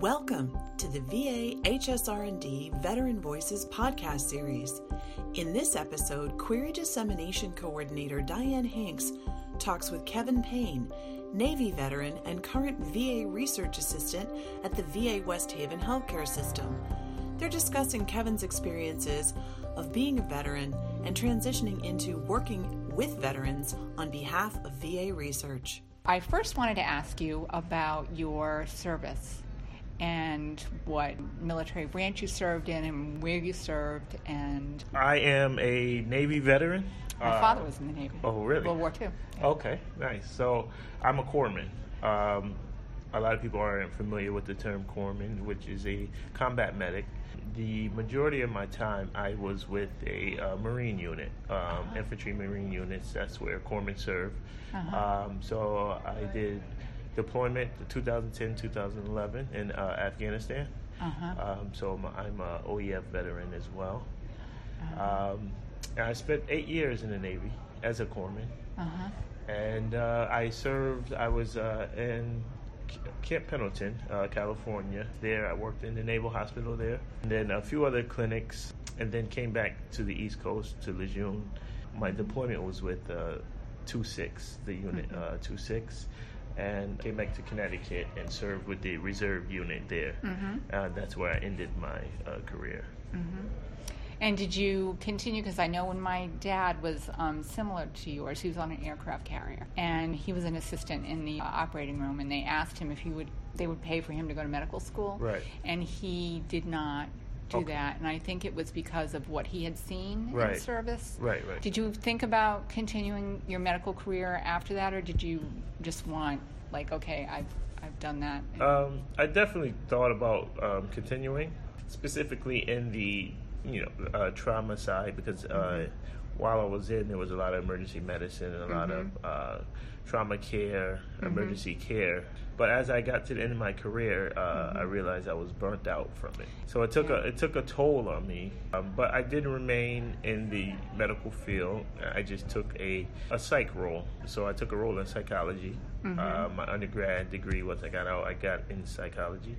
Welcome to the VA HSR&D Veteran Voices podcast series. In this episode, QUERI Dissemination Coordinator Diane Hanks talks with Kevin Payne, Navy veteran and current VA research assistant at the VA West Haven Healthcare System. They're discussing Kevin's experiences of being a veteran and transitioning into working with veterans on behalf of VA research. I first wanted to ask you about your service and what military branch you served in and where you served and I am a Navy veteran. my Uh, father was in the Navy. Oh, really? World War II. Okay, nice. So I'm a corpsman. Um, a lot of people aren't familiar with the term corpsman, which is a combat medic. The majority of my time, I was with a uh, Marine unit, um, infantry Marine units. That's where corpsmen serve. Uh-huh. Um, so I did deployment 2010 2011 in uh, Afghanistan. Uh-huh. Um, so I'm, I'm a OEF veteran as well. Um, and I spent eight years in the Navy as a corpsman, Uh-huh. and uh, I served. I was uh, in Camp Pendleton, uh, California. There, I worked in the Naval Hospital there, and then a few other clinics, and then came back to the East Coast to Lejeune. My deployment was with uh, 2-6, the unit uh, 2-6, and came back to Connecticut and served with the reserve unit there. Uh, that's where I ended my uh, career. And did you continue? Because I know when my dad was um, similar to yours, he was on an aircraft carrier, and he was an assistant in the uh, operating room. And they asked him if he would, they would pay for him to go to medical school, Right. And he did not do Okay. that. And I think it was because of what he had seen in service. Right, right. Did you think about continuing your medical career after that, or did you just want, like, okay, I've I've done that? Um, I definitely thought about um, continuing, specifically in the you know uh, trauma side, because uh, while I was in, there was a lot of emergency medicine and a lot of uh, trauma care, emergency care. But as I got to the end of my career, uh, I realized I was burnt out from it. So it took a it took a toll on me. Um, but I did remain in the medical field. I just took a a psych role. So I took a role in psychology. Uh, my undergrad degree, once I got out, I got in psychology,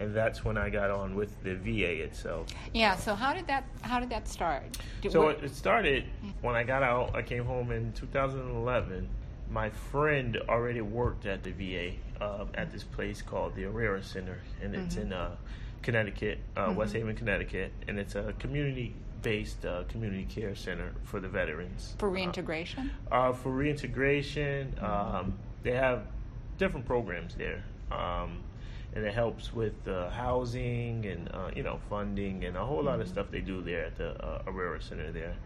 and that's when I got on with the VA itself. yeah. So how did that how did that start? Did, So what- it, it started when I got out. I came home in 2011. My friend already worked at the VA um, at this place called the Errera Center, and it's in uh, Connecticut, uh, West Haven, Connecticut, and it's a community-based uh, community care center for the veterans. for reintegration. Uh, for reintegration, um, they have different programs there, um, and it helps with uh, housing and uh, you know funding and a whole lot of stuff they do there at the uh, Errera Center there.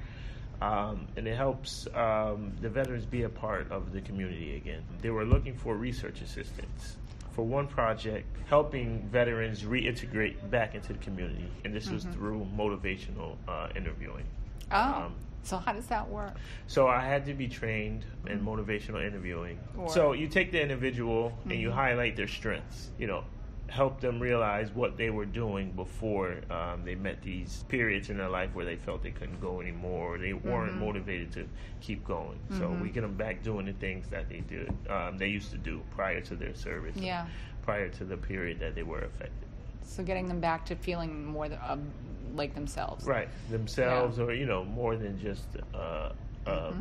Um, and it helps um, the veterans be a part of the community again. They were looking for research assistants for one project, helping veterans reintegrate back into the community, and this was through motivational uh, interviewing. Oh, Um, so how does that work? so I had to be trained in motivational interviewing. Or- so you take the individual and you highlight their strengths. You know, help them realize what they were doing before um, they met these periods in their life where they felt they couldn't go anymore or they weren't motivated to keep going. So we get them back doing the things that they did, um, they used to do prior to their service. Yeah. Prior to the period that they were affected. So getting them back to feeling more th- um, like themselves. Right, themselves, or you know, more than just uh, uh,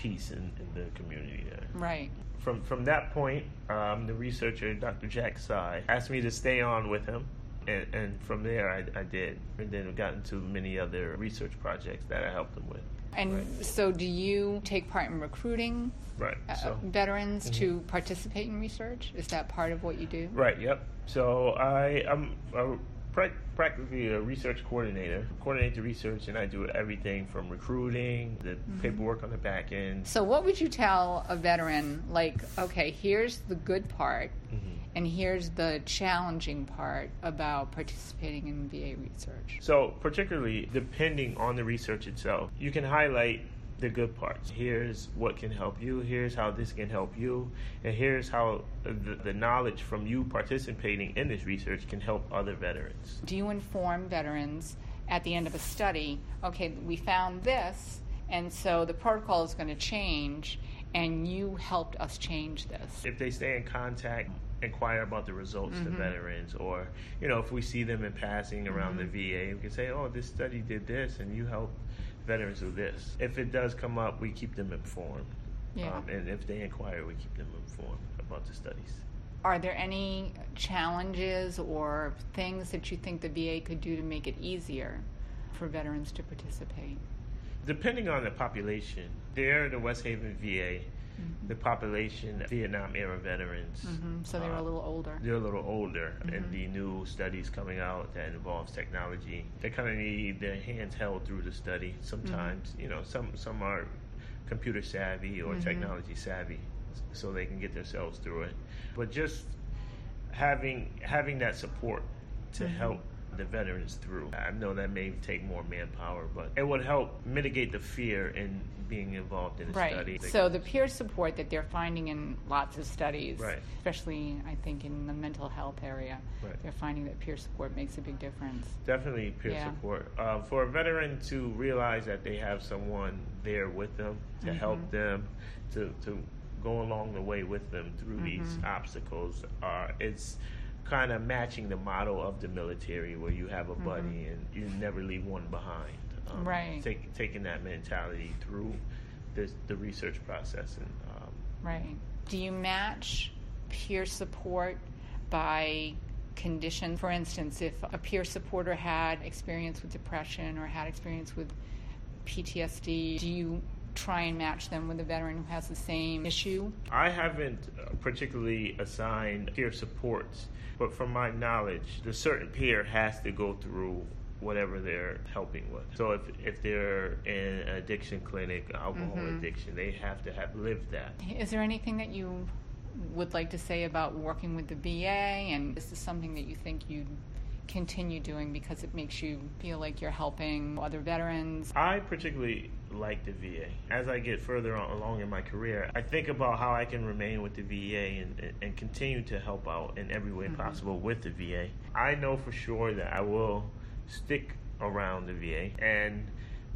peace in, in the community there. Right. From from that point, um, the researcher, Dr. Jack Tsai, asked me to stay on with him, and, and from there I, I did, and then got into many other research projects that I helped him with. And so, do you take part in recruiting Right. uh, So. Mm-hmm. veterans to participate in research? Is that part of what you do? Right. Yep. So I I'm a, practically a research coordinator. Coordinate the research, and I do everything from recruiting, the paperwork on the back end. So, what would you tell a veteran? Like, okay, here's the good part, Mm-hmm. and here's the challenging part about participating in VA research. So, particularly depending on the research itself, you can highlight the good parts. Here's what can help you, here's how this can help you, and here's how the, the knowledge from you participating in this research can help other veterans. Do you inform veterans at the end of a study, okay, we found this, and so the protocol is going to change, and you helped us change this? If they stay in contact inquire about the results to mm-hmm. veterans, or you know, if we see them in passing around the mm-hmm. VA, we can say, "Oh, this study did this, and you helped veterans of this." If it does come up, we keep them informed, Yeah. um, and if they inquire, we keep them informed about the studies. Are there any challenges or things that you think the VA could do to make it easier for veterans to participate? Depending on the population, there, the West Haven VA, Mm-hmm. the population, Vietnam era veterans. hmm So they're uh, a little older. they're a little older, and mm-hmm. the new studies coming out that involves technology, they kind of need their hands held through the study. Sometimes, mm-hmm. you know, some some are computer savvy or technology savvy, so they can get themselves through it. But just having having that support to help the veterans through. I know that may take more manpower, but it would help mitigate the fear in being involved in a Right. study. So the peer support that they're finding in lots of studies, Right. especially I think in the mental health area, Right. they're finding that peer support makes a big difference. Definitely peer Yeah. support. Uh, for a veteran to realize that they have someone there with them to help them, to, to go along the way with them through these obstacles, uh, it's kind of matching the model of the military where you have a buddy and you never leave one behind. Um, Right. Take, taking that mentality through this, the research process. And, um, Right. Do you match peer support by condition? For instance, if a peer supporter had experience with depression or had experience with PTSD, do you try and match them with a veteran who has the same issue? I haven't uh, particularly assigned peer supports, but from my knowledge, the certain peer has to go through whatever they're helping with. So if if they're in an addiction clinic, alcohol addiction, they have to have lived that. Is there anything that you would like to say about working with the VA? And is this something that you think you'd continue doing because it makes you feel like you're helping other veterans? I particularly like the VA. As I get further on, along in my career, I think about how I can remain with the VA and, and, and continue to help out in every way mm-hmm. possible with the VA. I know for sure that I will stick around the VA and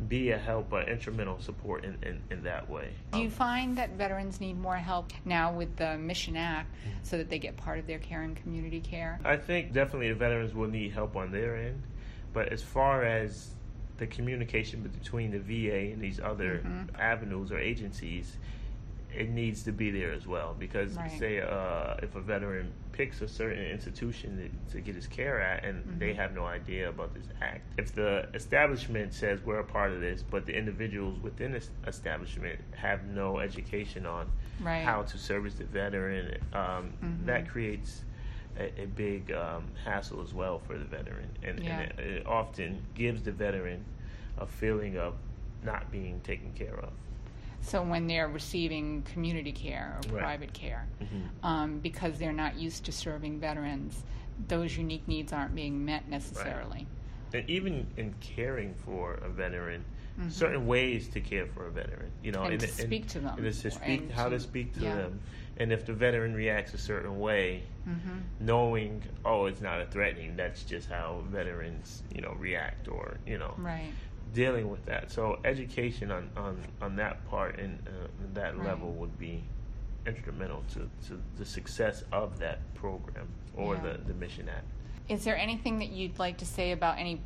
be a help, an instrumental support in, in, in that way. Do you find that veterans need more help now with the Mission Act so that they get part of their care and community care? I think definitely the veterans will need help on their end, but as far as the communication between the VA and these other Mm-hmm. avenues or agencies, it needs to be there as well. Because Right. say uh, if a veteran picks a certain institution to, to get his care at, and Mm-hmm. they have no idea about this act, if the establishment says we're a part of this, but the individuals within this establishment have no education on Right. how to service the veteran, um, Mm-hmm. that creates a, a big um, hassle as well for the veteran, and, Yeah. and it, it often gives the veteran a feeling of not being taken care of. So when they're receiving community care or Right. private care, Mhm. um, because they're not used to serving veterans, those unique needs aren't being met necessarily. And even in caring for a veteran, certain ways to care for a veteran, you know, Mm-hmm. And and, to speak to them, and to speak, and how to to- speak to yeah. them, and if the veteran reacts a certain way, knowing, oh, it's not a threatening. That's just how veterans, you know, react, or you know, Right. Dealing with that. So education on, on, on that part and uh, that Right. level would be instrumental to, to the success of that program or Yeah. the, the Mission Act. Is there anything that you'd like to say about any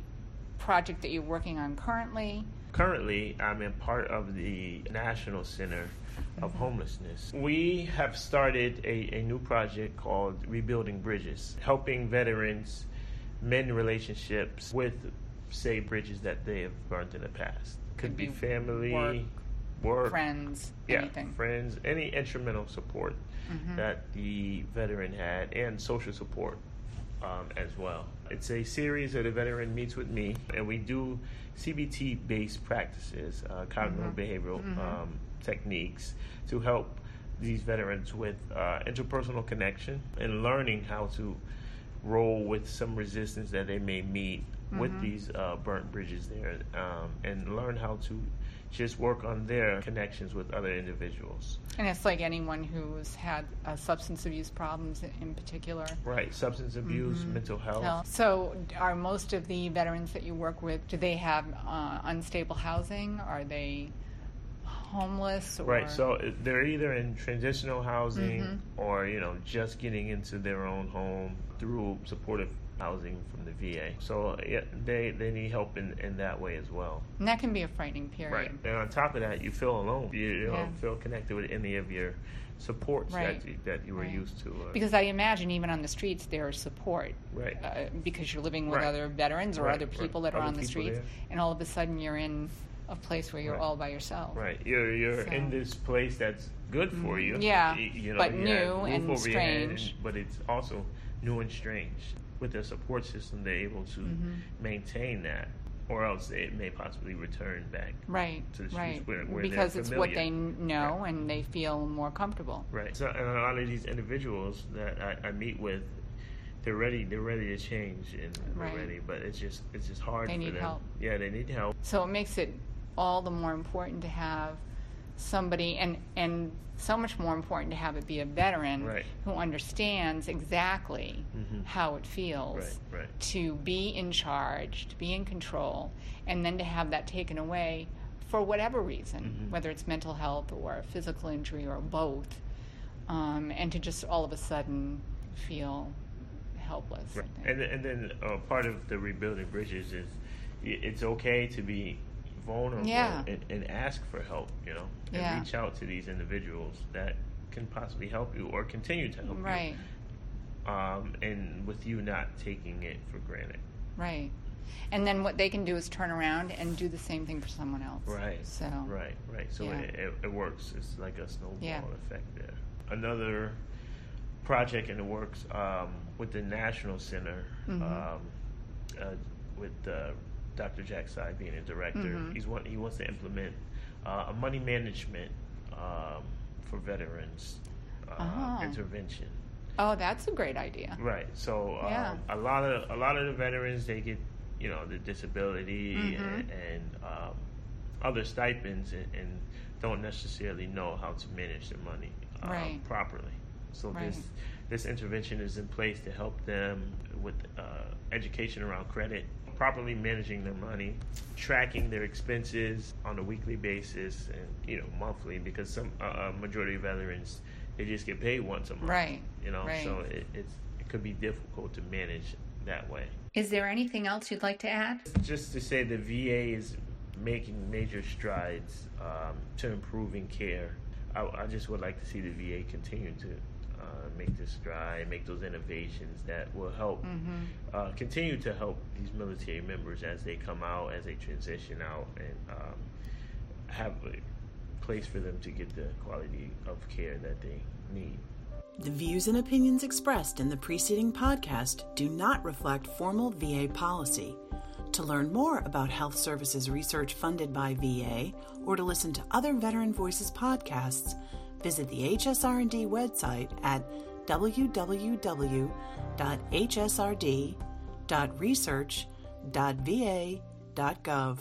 project that you're working on currently? Currently, I'm in part of the National Center of Homelessness. We have started a, a new project called Rebuilding Bridges, helping veterans mend relationships with, say, bridges that they have burnt in the past. Could, Could be, be family, work, work, Friends, yeah, anything? friends, any instrumental support Mm-hmm. that the veteran had, and social support um, as well. It's a series that a veteran meets with me, and we do CBT based practices, uh, cognitive Mm-hmm. behavioral um, techniques to help these veterans with uh, interpersonal connection and learning how to roll with some resistance that they may meet with Mm-hmm. these uh, burnt bridges there um, and learn how to just work on their connections with other individuals. And it's like anyone who's had uh, substance abuse problems in- particular. Right, substance abuse, mental health. Well, So, are most of the veterans that you work with, do they have uh, unstable housing? Are they homeless or Right. So they're either in transitional housing or you know just getting into their own home through supportive housing from the VA. So yeah, they they need help in in that way as well. and that can be a frightening period. Right. And on top of that, you feel alone. You, you Yeah. don't feel connected with any of your supports Right. that you, that you were Right. used to. Uh, Because I imagine even on the streets there is support. Right. Uh, because you're living with other veterans or other people that are Other on the streets, there. and all of a sudden you're in a place where you're Right. all by yourself. Right, you're you're So- in this place that's good for you. Yeah, you know, but new and over your head, strange. but it's also new and strange. With the support system, they're able to Mm-hmm. maintain that, or else it may possibly return back. Right, To the right. where- where because it's what they kn- know and they feel more comfortable. Right. So, and a lot of these individuals that I, I meet with, they're ready. They're ready to change and Right. they're ready, but it's just it's just hard They for need them. help. Yeah, they need help. So it makes it all the more important to have somebody and and so much more important to have it be a veteran Right. who understands exactly Mhm. how it feels Right, right. to be in charge, to be in control, and then to have that taken away for whatever reason, Mhm. whether it's mental health or physical injury or both, um, and to just all of a sudden feel helpless. And and then uh, part of the rebuilding bridges is it's okay to be vulnerable Yeah. and, and ask for help. You know, and Yeah. reach out to these individuals that can possibly help you or continue to help right, you. Um, and with you not taking it for granted. right. And then what they can do is turn around and do the same thing for someone else. Right. So Right. Right. So Yeah. it, it, it works. It's like a snowball effect there. Another project in the works um, with the National Center Mhm. um, uh, with uh, Dr. Jack Tsai being a director. Mhm. He's want, he wants to implement uh, a money management um, for veterans uh, Oh. intervention. Oh, that's a great idea. Right. So um, Yeah. a lot of a lot of the veterans they get you know the disability Mhm. and, and um, other stipends and, and don't necessarily know how to manage their money um, Right. properly. So Right. this this intervention is in place to help them with uh, education around credit, properly managing their money, tracking their expenses on a weekly basis and you know monthly because some uh, uh, majority of veterans they just get paid once a month. Right. You know, Right. so it, it's it could be difficult to manage that way. Is there anything else you'd like to add? Just to say, the VA is making major strides um, to improving care. I, I just would like to see the VA continue to uh, make this stride, make those innovations that will help Mm-hmm. uh, continue to help these military members as they come out, as they transition out, and um, have a place for them to get the quality of care that they need. The views and opinions expressed in the preceding podcast do not reflect formal VA policy. To learn more about health services research funded by VA or to listen to other Veteran Voices podcasts, visit the HSR&D website at www.hsrd.research.va.gov.